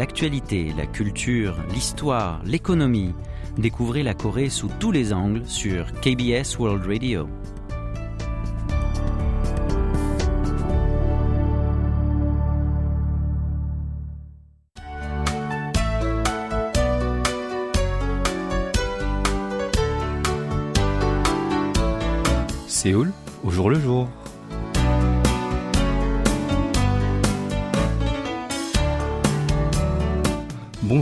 l'actualité, la culture, l'histoire, l'économie. Découvrez la Corée sous tous les angles sur KBS World Radio. Séoul,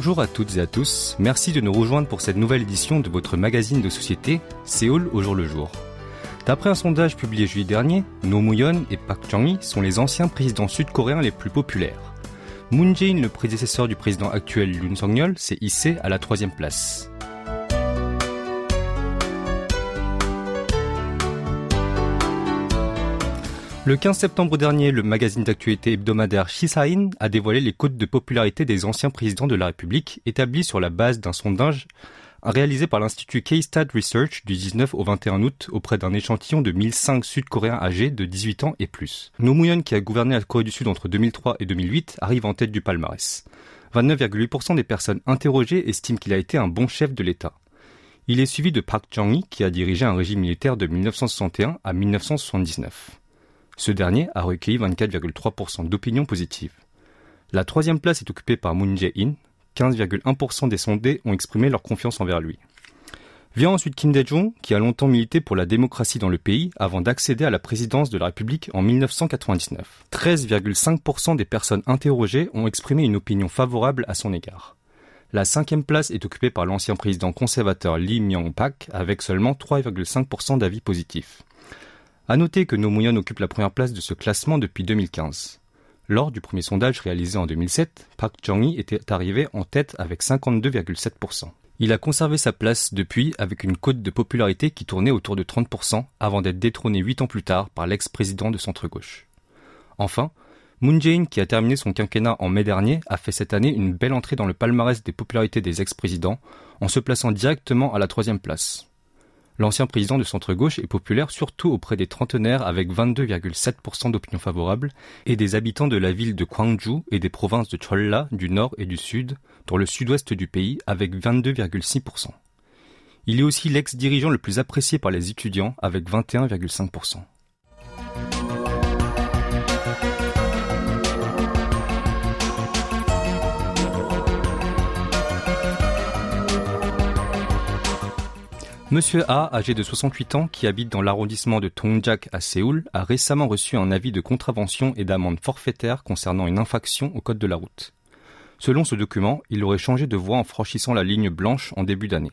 Bonjour à toutes et à tous, merci de nous rejoindre pour cette nouvelle édition de votre magazine de société Séoul au jour le jour. D'après un sondage publié juillet dernier, No Moo-yeon et Park Chung-hee sont les anciens présidents sud-coréens les plus populaires. Moon Jae-in, le prédécesseur du président actuel Yoon Song-yeol, s'est hissé à la troisième place. Le 15 septembre dernier, le magazine d'actualité hebdomadaire Shisain a dévoilé les codes de popularité des anciens présidents de la République, établis sur la base d'un sondage réalisé par l'Institut K-Stat Research du 19 au 21 août auprès d'un échantillon de 1005 Sud-Coréens âgés de 18 ans et plus. No Moo-yeon, qui a gouverné la Corée du Sud entre 2003 et 2008, arrive en tête du palmarès. 29,8% des personnes interrogées estiment qu'il a été un bon chef de l'État. Il est suivi de Park Chung-hee, qui a dirigé un régime militaire de 1961 à 1979. Ce dernier a recueilli 24,3% d'opinions positives. La troisième place est occupée par Moon Jae-in. 15,1% des sondés ont exprimé leur confiance envers lui. Vient ensuite Kim Dae-jung, qui a longtemps milité pour la démocratie dans le pays avant d'accéder à la présidence de la République en 1999. 13,5% des personnes interrogées ont exprimé une opinion favorable à son égard. La cinquième place est occupée par l'ancien président conservateur Lee Myung-pak avec seulement 3,5% d'avis positifs. À noter que No occupe la première place de ce classement depuis 2015. Lors du premier sondage réalisé en 2007, Park Chung-hee était arrivé en tête avec 52,7%. Il a conservé sa place depuis avec une cote de popularité qui tournait autour de 30% avant d'être détrôné 8 ans plus tard par l'ex-président de centre-gauche. Enfin, Moon Jae-in, qui a terminé son quinquennat en mai dernier, a fait cette année une belle entrée dans le palmarès des popularités des ex-présidents en se plaçant directement à la troisième place. L'ancien président de centre-gauche est populaire surtout auprès des trentenaires avec 22,7% d'opinion favorable et des habitants de la ville de Gwangju et des provinces de Cholla du nord et du sud, dans le sud-ouest du pays avec 22,6%. Il est aussi l'ex-dirigeant le plus apprécié par les étudiants avec 21,5%. Monsieur A, âgé de 68 ans, qui habite dans l'arrondissement de Tongjak à Séoul, a récemment reçu un avis de contravention et d'amende forfaitaire concernant une infraction au code de la route. Selon ce document, il aurait changé de voie en franchissant la ligne blanche en début d'année.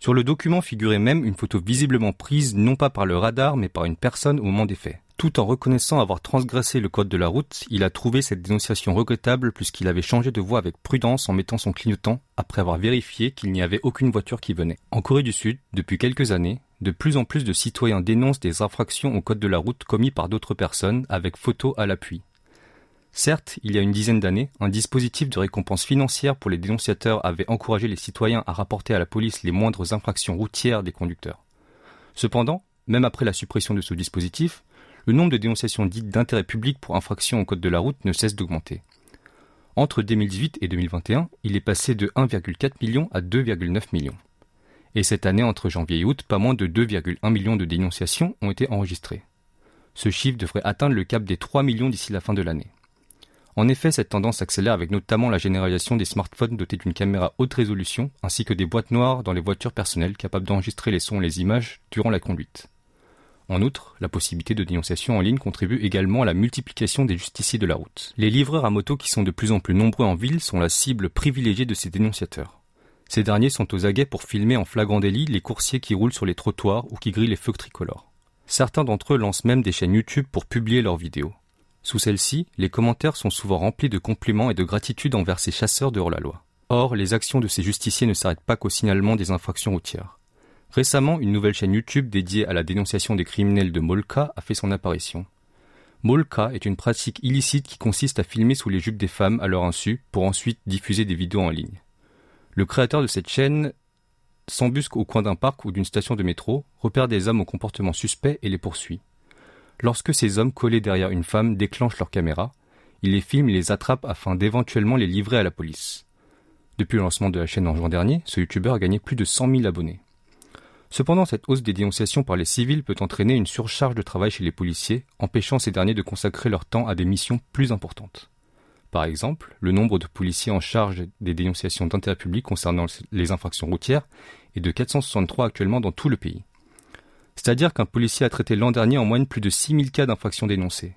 Sur le document figurait même une photo visiblement prise non pas par le radar mais par une personne au moment des faits. Tout en reconnaissant avoir transgressé le code de la route, il a trouvé cette dénonciation regrettable puisqu'il avait changé de voie avec prudence en mettant son clignotant après avoir vérifié qu'il n'y avait aucune voiture qui venait. En Corée du Sud, depuis quelques années, de plus en plus de citoyens dénoncent des infractions au code de la route commis par d'autres personnes avec photo à l'appui. Certes, il y a une dizaine d'années, un dispositif de récompense financière pour les dénonciateurs avait encouragé les citoyens à rapporter à la police les moindres infractions routières des conducteurs. Cependant, même après la suppression de ce dispositif, le nombre de dénonciations dites d'intérêt public pour infraction au code de la route ne cesse d'augmenter. Entre 2018 et 2021, il est passé de 1,4 million à 2,9 millions. Et cette année, entre janvier et août, pas moins de 2,1 millions de dénonciations ont été enregistrées. Ce chiffre devrait atteindre le cap des 3 millions d'ici la fin de l'année. En effet, cette tendance s'accélère avec notamment la généralisation des smartphones dotés d'une caméra haute résolution ainsi que des boîtes noires dans les voitures personnelles capables d'enregistrer les sons et les images durant la conduite. En outre, la possibilité de dénonciation en ligne contribue également à la multiplication des justiciers de la route. Les livreurs à moto qui sont de plus en plus nombreux en ville sont la cible privilégiée de ces dénonciateurs. Ces derniers sont aux aguets pour filmer en flagrant délit les coursiers qui roulent sur les trottoirs ou qui grillent les feux tricolores. Certains d'entre eux lancent même des chaînes YouTube pour publier leurs vidéos. Sous celles-ci, les commentaires sont souvent remplis de compliments et de gratitude envers ces chasseurs de hors-la-loi. Or, les actions de ces justiciers ne s'arrêtent pas qu'au signalement des infractions routières. Récemment, une nouvelle chaîne YouTube dédiée à la dénonciation des criminels de Molka a fait son apparition. Molka est une pratique illicite qui consiste à filmer sous les jupes des femmes à leur insu pour ensuite diffuser des vidéos en ligne. Le créateur de cette chaîne s'embusque au coin d'un parc ou d'une station de métro, repère des hommes au comportement suspect et les poursuit. Lorsque ces hommes collés derrière une femme déclenchent leur caméra, il les filme et les attrape afin d'éventuellement les livrer à la police. Depuis le lancement de la chaîne en juin dernier, ce youtubeur a gagné plus de 100 000 abonnés. Cependant, cette hausse des dénonciations par les civils peut entraîner une surcharge de travail chez les policiers, empêchant ces derniers de consacrer leur temps à des missions plus importantes. Par exemple, le nombre de policiers en charge des dénonciations d'intérêt public concernant les infractions routières est de 463 actuellement dans tout le pays. C'est-à-dire qu'un policier a traité l'an dernier en moyenne plus de 6000 cas d'infractions dénoncées.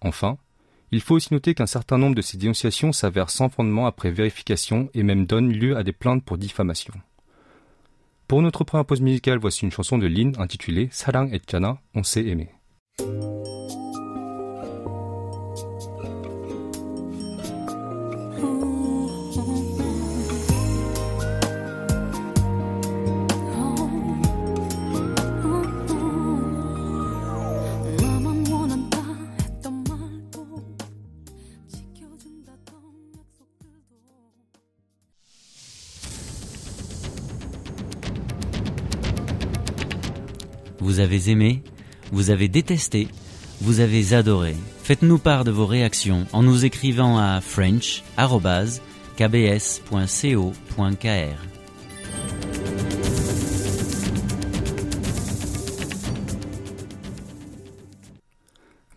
Enfin, il faut aussi noter qu'un certain nombre de ces dénonciations s'avèrent sans fondement après vérification et même donnent lieu à des plaintes pour diffamation. Pour notre première pause musicale, voici une chanson de Lynn intitulée Sarang et Jana, on s'est aimé. Avez aimé, vous avez détesté, vous avez adoré. Faites-nous part de vos réactions en nous écrivant à french.kbs.co.kr.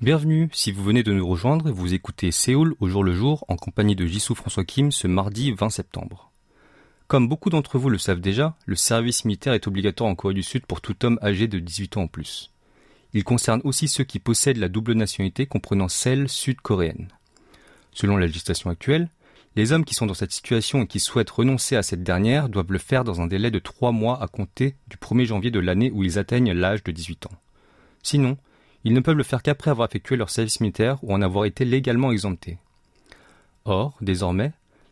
Bienvenue, si vous venez de nous rejoindre, vous écoutez Séoul au jour le jour en compagnie de Jisoo François Kim ce mardi 20 septembre. Comme beaucoup d'entre vous le savent déjà, le service militaire est obligatoire en Corée du Sud pour tout homme âgé de 18 ans en plus. Il concerne aussi ceux qui possèdent la double nationalité comprenant celle sud-coréenne. Selon la législation actuelle, les hommes qui sont dans cette situation et qui souhaitent renoncer à cette dernière doivent le faire dans un délai de trois mois à compter du 1er janvier de l'année où ils atteignent l'âge de 18 ans. Sinon, ils ne peuvent le faire qu'après avoir effectué leur service militaire ou en avoir été légalement exemptés. Or, désormais,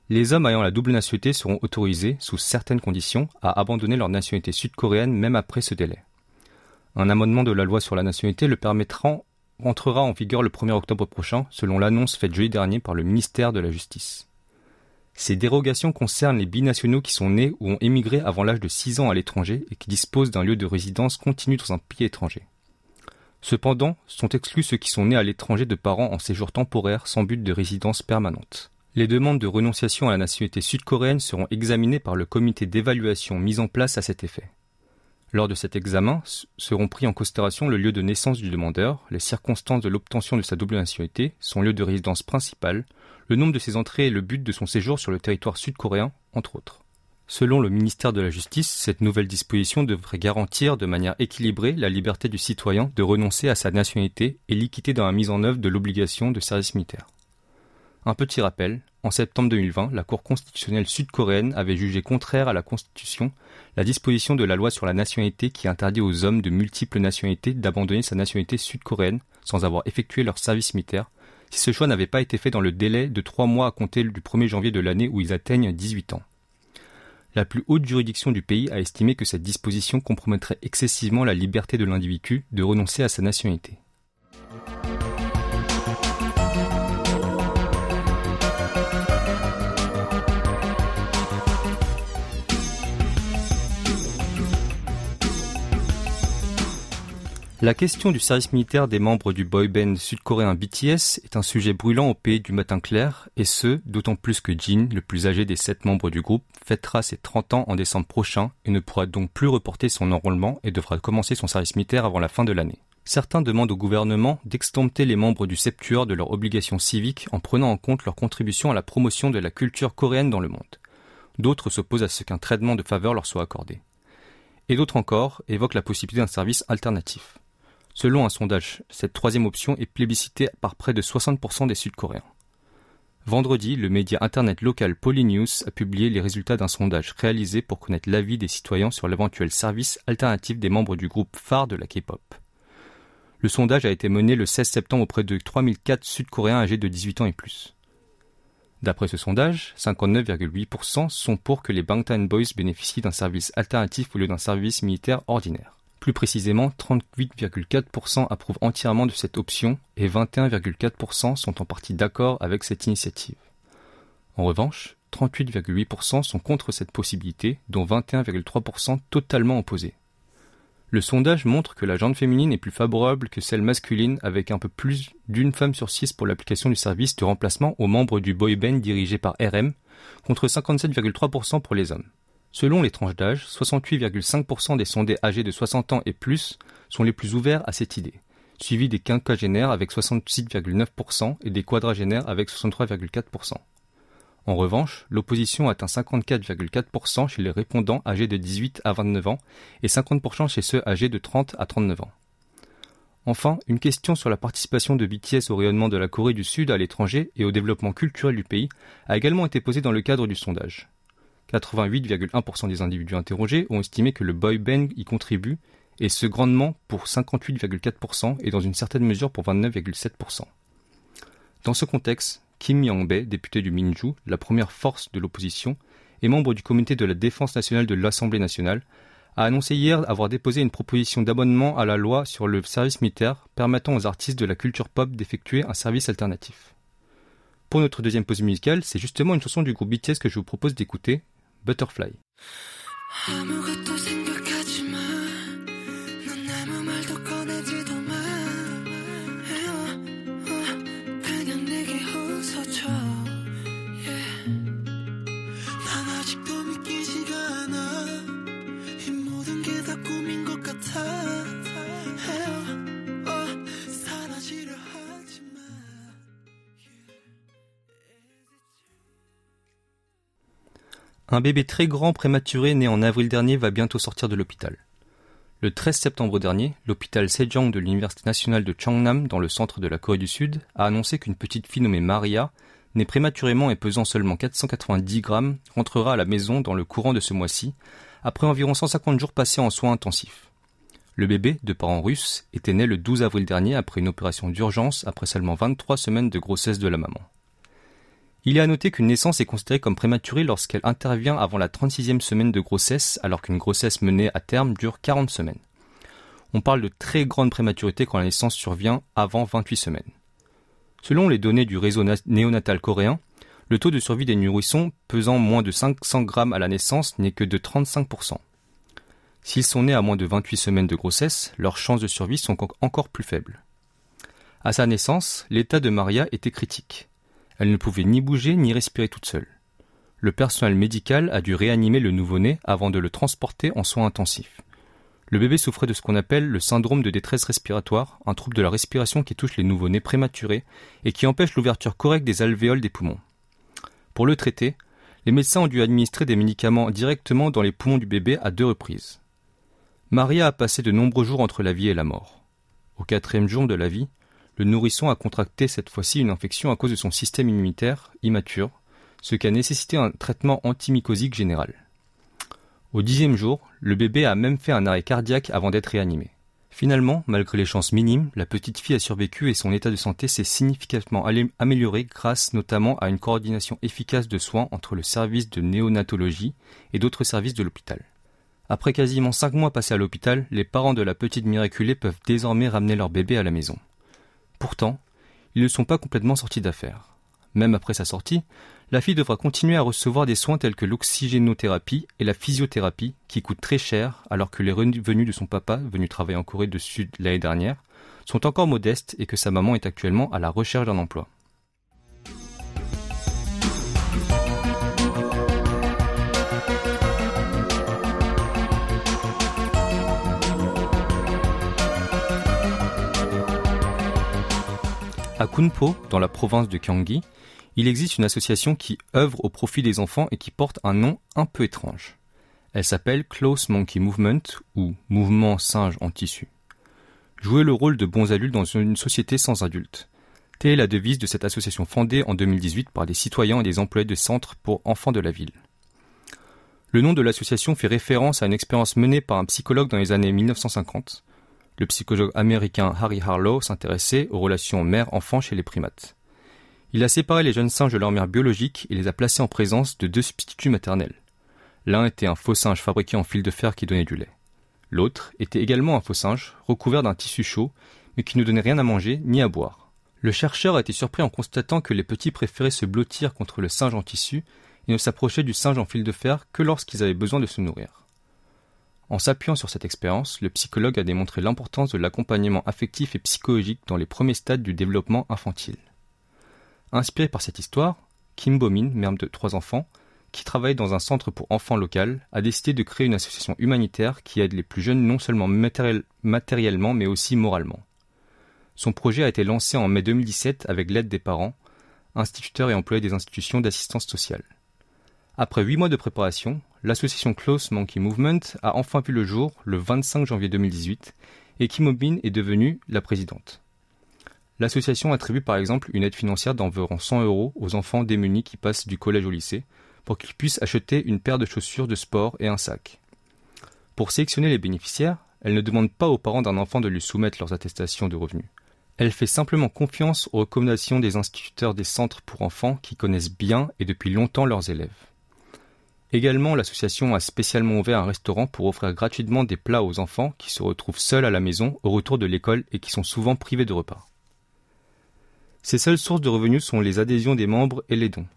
les hommes ayant la double nationalité seront autorisés, sous certaines conditions, à abandonner leur nationalité sud-coréenne même après ce délai. Un amendement de la loi sur la nationalité le permettra entrera en vigueur le 1er octobre prochain, selon l'annonce faite jeudi dernier par le ministère de la Justice. Ces dérogations concernent les binationaux qui sont nés ou ont émigré avant l'âge de 6 ans à l'étranger et qui disposent d'un lieu de résidence continu dans un pays étranger. Cependant, sont exclus ceux qui sont nés à l'étranger de parents en séjour temporaire sans but de résidence permanente. Les demandes de renonciation à la nationalité sud-coréenne seront examinées par le comité d'évaluation mis en place à cet effet. Lors de cet examen seront pris en considération le lieu de naissance du demandeur, les circonstances de l'obtention de sa double nationalité, son lieu de résidence principal, le nombre de ses entrées et le but de son séjour sur le territoire sud-coréen, entre autres. Selon le ministère de la Justice, cette nouvelle disposition devrait garantir de manière équilibrée la liberté du citoyen de renoncer à sa nationalité et l'équité dans la mise en œuvre de l'obligation de service militaire. Un petit rappel, en septembre 2020, la Cour constitutionnelle sud-coréenne avait jugé contraire à la Constitution la disposition de la loi sur la nationalité qui interdit aux hommes de multiples nationalités d'abandonner sa nationalité sud-coréenne sans avoir effectué leur service militaire, si ce choix n'avait pas été fait dans le délai de trois mois à compter du 1er janvier de l'année où ils atteignent 18 ans. La plus haute juridiction du pays a estimé que cette disposition compromettrait excessivement la liberté de l'individu de renoncer à sa nationalité. La question du service militaire des membres du boy band sud-coréen BTS est un sujet brûlant au pays du matin clair, et ce, d'autant plus que Jin, le plus âgé des sept membres du groupe, fêtera ses 30 ans en décembre prochain et ne pourra donc plus reporter son enrôlement et devra commencer son service militaire avant la fin de l'année. Certains demandent au gouvernement d'extompter les membres du Septuor de leurs obligations civiques en prenant en compte leur contribution à la promotion de la culture coréenne dans le monde. D'autres s'opposent à ce qu'un traitement de faveur leur soit accordé. Et d'autres encore évoquent la possibilité d'un service alternatif. Selon un sondage, cette troisième option est plébiscitée par près de 60% des Sud-Coréens. Vendredi, le média internet local Polynews a publié les résultats d'un sondage réalisé pour connaître l'avis des citoyens sur l'éventuel service alternatif des membres du groupe phare de la K-pop. Le sondage a été mené le 16 septembre auprès de 3004 Sud-Coréens âgés de 18 ans et plus. D'après ce sondage, 59,8% sont pour que les Bangtan Boys bénéficient d'un service alternatif au lieu d'un service militaire ordinaire. Plus précisément, 38,4% approuvent entièrement de cette option et 21,4% sont en partie d'accord avec cette initiative. En revanche, 38,8% sont contre cette possibilité, dont 21,3% totalement opposés. Le sondage montre que la jante féminine est plus favorable que celle masculine, avec un peu plus d'une femme sur six pour l'application du service de remplacement aux membres du boy band dirigé par RM, contre 57,3% pour les hommes. Selon les tranches d'âge, 68,5% des sondés âgés de 60 ans et plus sont les plus ouverts à cette idée, suivis des quinquagénaires avec 66,9% et des quadragénaires avec 63,4%. En revanche, l'opposition atteint 54,4% chez les répondants âgés de 18 à 29 ans et 50% chez ceux âgés de 30 à 39 ans. Enfin, une question sur la participation de BTS au rayonnement de la Corée du Sud à l'étranger et au développement culturel du pays a également été posée dans le cadre du sondage. 88,1% des individus interrogés ont estimé que le boy band y contribue, et ce grandement pour 58,4% et dans une certaine mesure pour 29,7%. Dans ce contexte, Kim Myong-bae, député du Minju, la première force de l'opposition, et membre du comité de la défense nationale de l'Assemblée nationale, a annoncé hier avoir déposé une proposition d'abonnement à la loi sur le service militaire permettant aux artistes de la culture pop d'effectuer un service alternatif. Pour notre deuxième pause musicale, c'est justement une chanson du groupe BTS que je vous propose d'écouter, Butterfly. Un bébé très grand prématuré né en avril dernier va bientôt sortir de l'hôpital. Le 13 septembre dernier, l'hôpital Sejong de l'Université nationale de Changnam, dans le centre de la Corée du Sud, a annoncé qu'une petite fille nommée Maria, née prématurément et pesant seulement 490 grammes, rentrera à la maison dans le courant de ce mois-ci, après environ 150 jours passés en soins intensifs. Le bébé, de parents russes, était né le 12 avril dernier après une opération d'urgence après seulement 23 semaines de grossesse de la maman. Il est à noter qu'une naissance est considérée comme prématurée lorsqu'elle intervient avant la 36e semaine de grossesse, alors qu'une grossesse menée à terme dure 40 semaines. On parle de très grande prématurité quand la naissance survient avant 28 semaines. Selon les données du réseau néonatal coréen, le taux de survie des nourrissons pesant moins de 500 grammes à la naissance n'est que de 35%. S'ils sont nés à moins de 28 semaines de grossesse, leurs chances de survie sont encore plus faibles. À sa naissance, l'état de Maria était critique. Elle ne pouvait ni bouger ni respirer toute seule. Le personnel médical a dû réanimer le nouveau-né avant de le transporter en soins intensifs. Le bébé souffrait de ce qu'on appelle le syndrome de détresse respiratoire, un trouble de la respiration qui touche les nouveau-nés prématurés et qui empêche l'ouverture correcte des alvéoles des poumons. Pour le traiter, les médecins ont dû administrer des médicaments directement dans les poumons du bébé à deux reprises. Maria a passé de nombreux jours entre la vie et la mort. Au quatrième jour de la vie, le nourrisson a contracté cette fois-ci une infection à cause de son système immunitaire immature, ce qui a nécessité un traitement antimycosique général. Au dixième jour, le bébé a même fait un arrêt cardiaque avant d'être réanimé. Finalement, malgré les chances minimes, la petite fille a survécu et son état de santé s'est significativement amélioré grâce notamment à une coordination efficace de soins entre le service de néonatologie et d'autres services de l'hôpital. Après quasiment cinq mois passés à l'hôpital, les parents de la petite miraculée peuvent désormais ramener leur bébé à la maison. Pourtant, ils ne sont pas complètement sortis d'affaires. Même après sa sortie, la fille devra continuer à recevoir des soins tels que l'oxygénothérapie et la physiothérapie, qui coûtent très cher, alors que les revenus de son papa, venu travailler en Corée du Sud l'année dernière, sont encore modestes et que sa maman est actuellement à la recherche d'un emploi. À Kunpo, dans la province de Gyeonggi, il existe une association qui œuvre au profit des enfants et qui porte un nom un peu étrange. Elle s'appelle Close Monkey Movement ou Mouvement singe en tissu. Jouer le rôle de bons adultes dans une société sans adultes. Telle est la devise de cette association fondée en 2018 par des citoyens et des employés de centres pour enfants de la ville. Le nom de l'association fait référence à une expérience menée par un psychologue dans les années 1950 le psychologue américain Harry Harlow s'intéressait aux relations mère-enfant chez les primates. Il a séparé les jeunes singes de leur mère biologique et les a placés en présence de deux substituts maternels. L'un était un faux singe fabriqué en fil de fer qui donnait du lait. L'autre était également un faux singe, recouvert d'un tissu chaud, mais qui ne donnait rien à manger ni à boire. Le chercheur a été surpris en constatant que les petits préféraient se blottir contre le singe en tissu et ne s'approchaient du singe en fil de fer que lorsqu'ils avaient besoin de se nourrir. En s'appuyant sur cette expérience, le psychologue a démontré l'importance de l'accompagnement affectif et psychologique dans les premiers stades du développement infantile. Inspiré par cette histoire, Kim Bomin, mère de trois enfants, qui travaille dans un centre pour enfants local, a décidé de créer une association humanitaire qui aide les plus jeunes non seulement matériellement mais aussi moralement. Son projet a été lancé en mai 2017 avec l'aide des parents, instituteurs et employés des institutions d'assistance sociale. Après huit mois de préparation, l'association Close Monkey Movement a enfin vu le jour le 25 janvier 2018 et Kim Obin est devenue la présidente. L'association attribue par exemple une aide financière d'environ 100 euros aux enfants démunis qui passent du collège au lycée pour qu'ils puissent acheter une paire de chaussures de sport et un sac. Pour sélectionner les bénéficiaires, elle ne demande pas aux parents d'un enfant de lui soumettre leurs attestations de revenus. Elle fait simplement confiance aux recommandations des instituteurs des centres pour enfants qui connaissent bien et depuis longtemps leurs élèves. Également, l'association a spécialement ouvert un restaurant pour offrir gratuitement des plats aux enfants qui se retrouvent seuls à la maison au retour de l'école et qui sont souvent privés de repas. Ses seules sources de revenus sont les adhésions des membres et les dons.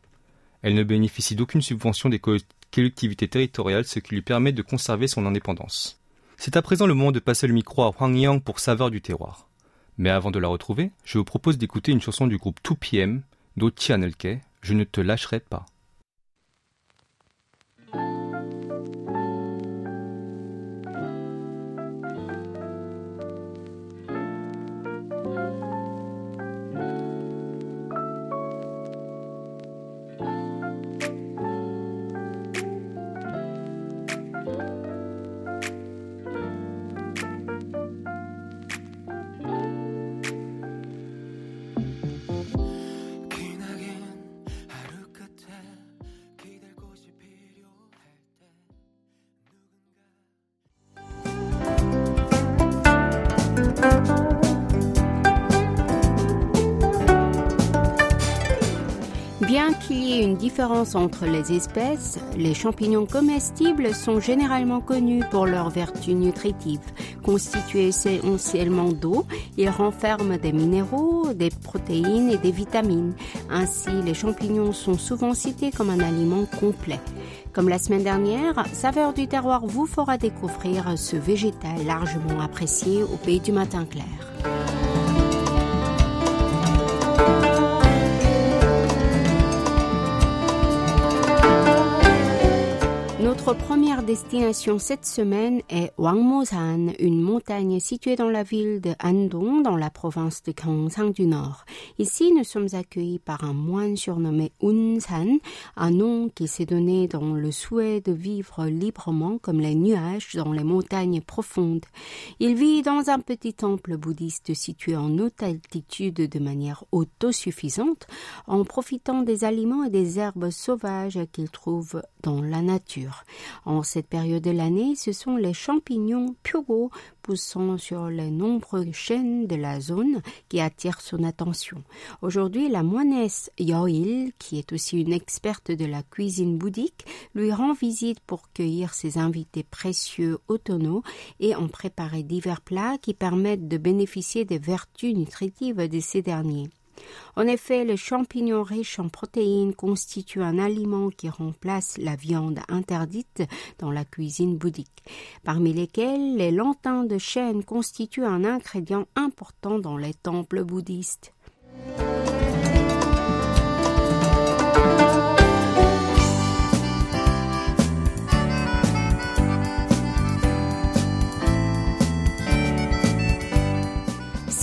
Elle ne bénéficie d'aucune subvention des collectivités territoriales, ce qui lui permet de conserver son indépendance. C'est à présent le moment de passer le micro à Huang Yang pour Saveur du terroir. Mais avant de la retrouver, je vous propose d'écouter une chanson du groupe 2PM, d'Ochi Je ne te lâcherai pas. Entre les espèces, les champignons comestibles sont généralement connus pour leurs vertus nutritives. Constitués essentiellement d'eau, ils renferment des minéraux, des protéines et des vitamines. Ainsi, les champignons sont souvent cités comme un aliment complet. Comme la semaine dernière, Saveur du terroir vous fera découvrir ce végétal largement apprécié au pays du matin clair. Notre première destination cette semaine est Wangmosan, une montagne située dans la ville de Andong, dans la province de Gyeongsang du Nord. Ici, nous sommes accueillis par un moine surnommé Unsan, un nom qui s'est donné dans le souhait de vivre librement comme les nuages dans les montagnes profondes. Il vit dans un petit temple bouddhiste situé en haute altitude de manière autosuffisante, en profitant des aliments et des herbes sauvages qu'il trouve dans la nature. En cette période de l'année, ce sont les champignons pyogo poussant sur les nombreux chênes de la zone qui attirent son attention. Aujourd'hui, la moinesse Yoil, qui est aussi une experte de la cuisine bouddhique, lui rend visite pour cueillir ses invités précieux automnaux et en préparer divers plats qui permettent de bénéficier des vertus nutritives de ces derniers. En effet, le champignon riche en protéines constitue un aliment qui remplace la viande interdite dans la cuisine bouddhique, parmi lesquels les lentins de chêne constituent un ingrédient important dans les temples bouddhistes.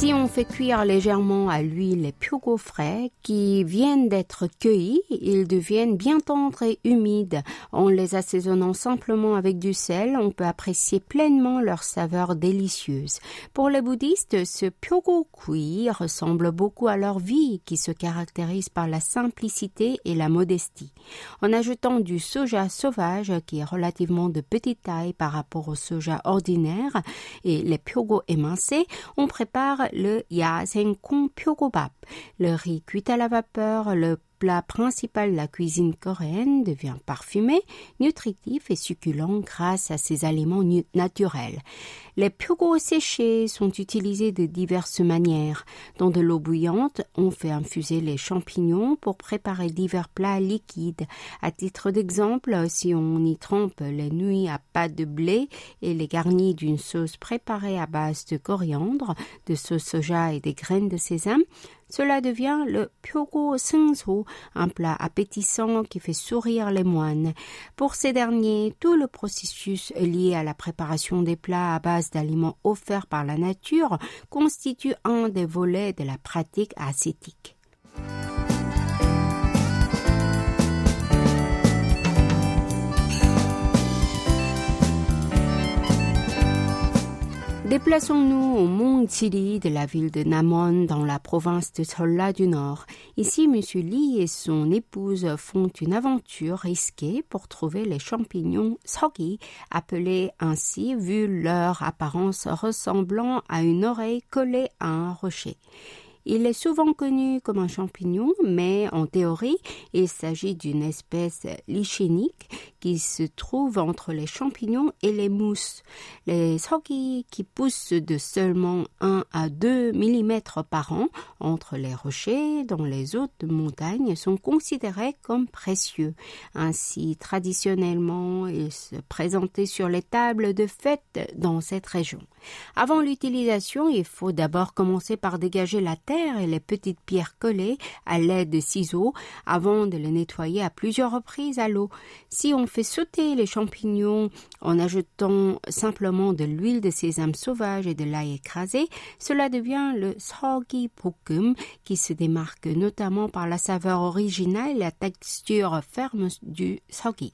Si on fait cuire légèrement à l'huile les piogo frais qui viennent d'être cueillis, ils deviennent bien tendres et humides. En les assaisonnant simplement avec du sel, on peut apprécier pleinement leur saveur délicieuse. Pour les bouddhistes, ce pyogo cuit ressemble beaucoup à leur vie qui se caractérise par la simplicité et la modestie. En ajoutant du soja sauvage qui est relativement de petite taille par rapport au soja ordinaire et les pyogo émincés, on prépare le yasenkong pyogobap. Le riz cuit à la vapeur, le plat principal de la cuisine coréenne devient parfumé, nutritif et succulent grâce à ses aliments naturels. Les pyogo séchés sont utilisés de diverses manières. Dans de l'eau bouillante, on fait infuser les champignons pour préparer divers plats liquides. À titre d'exemple, si on y trempe les nouilles à pâte de blé et les garnit d'une sauce préparée à base de coriandre, de sauce soja et des graines de sésame, cela devient le pyogo sengso, un plat appétissant qui fait sourire les moines. Pour ces derniers, tout le processus lié à la préparation des plats à base d'aliments offerts par la nature constitue un des volets de la pratique ascétique. Déplaçons-nous au mont Chili de la ville de Namon dans la province de Cholla du Nord. Ici, M. Lee et son épouse font une aventure risquée pour trouver les champignons sogi, appelés ainsi vu leur apparence ressemblant à une oreille collée à un rocher. Il est souvent connu comme un champignon, mais en théorie, il s'agit d'une espèce lichénique qui se trouve entre les champignons et les mousses. Les sogi qui poussent de seulement 1 à 2 mm par an entre les rochers dans les hautes montagnes sont considérés comme précieux. Ainsi, traditionnellement, ils se présentaient sur les tables de fête dans cette région. Avant l'utilisation, il faut d'abord commencer par dégager la terre et les petites pierres collées à l'aide de ciseaux avant de les nettoyer à plusieurs reprises à l'eau. Si on fait sauter les champignons en ajoutant simplement de l'huile de sésame sauvage et de l'ail écrasé, cela devient le sogi pokum qui se démarque notamment par la saveur originale et la texture ferme du sogi.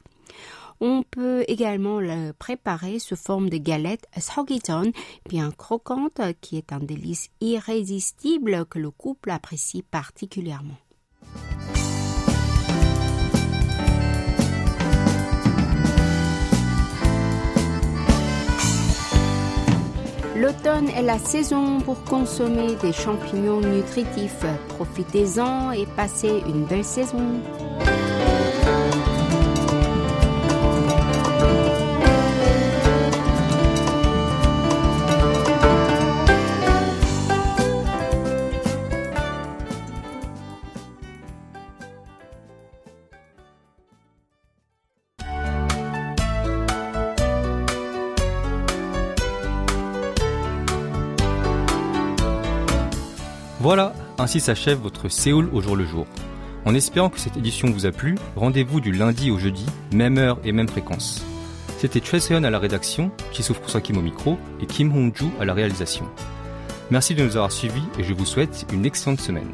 On peut également le préparer sous forme de galette sogiton, bien croquante, qui est un délice irrésistible que le couple apprécie particulièrement. L'automne est la saison pour consommer des champignons nutritifs. Profitez-en et passez une belle saison. Ainsi s'achève votre Séoul au jour le jour. En espérant que cette édition vous a plu, rendez-vous du lundi au jeudi, même heure et même fréquence. C'était Choi à la rédaction, Chisouf Kusaki au micro et Kim Hong-ju à la réalisation. Merci de nous avoir suivis et je vous souhaite une excellente semaine.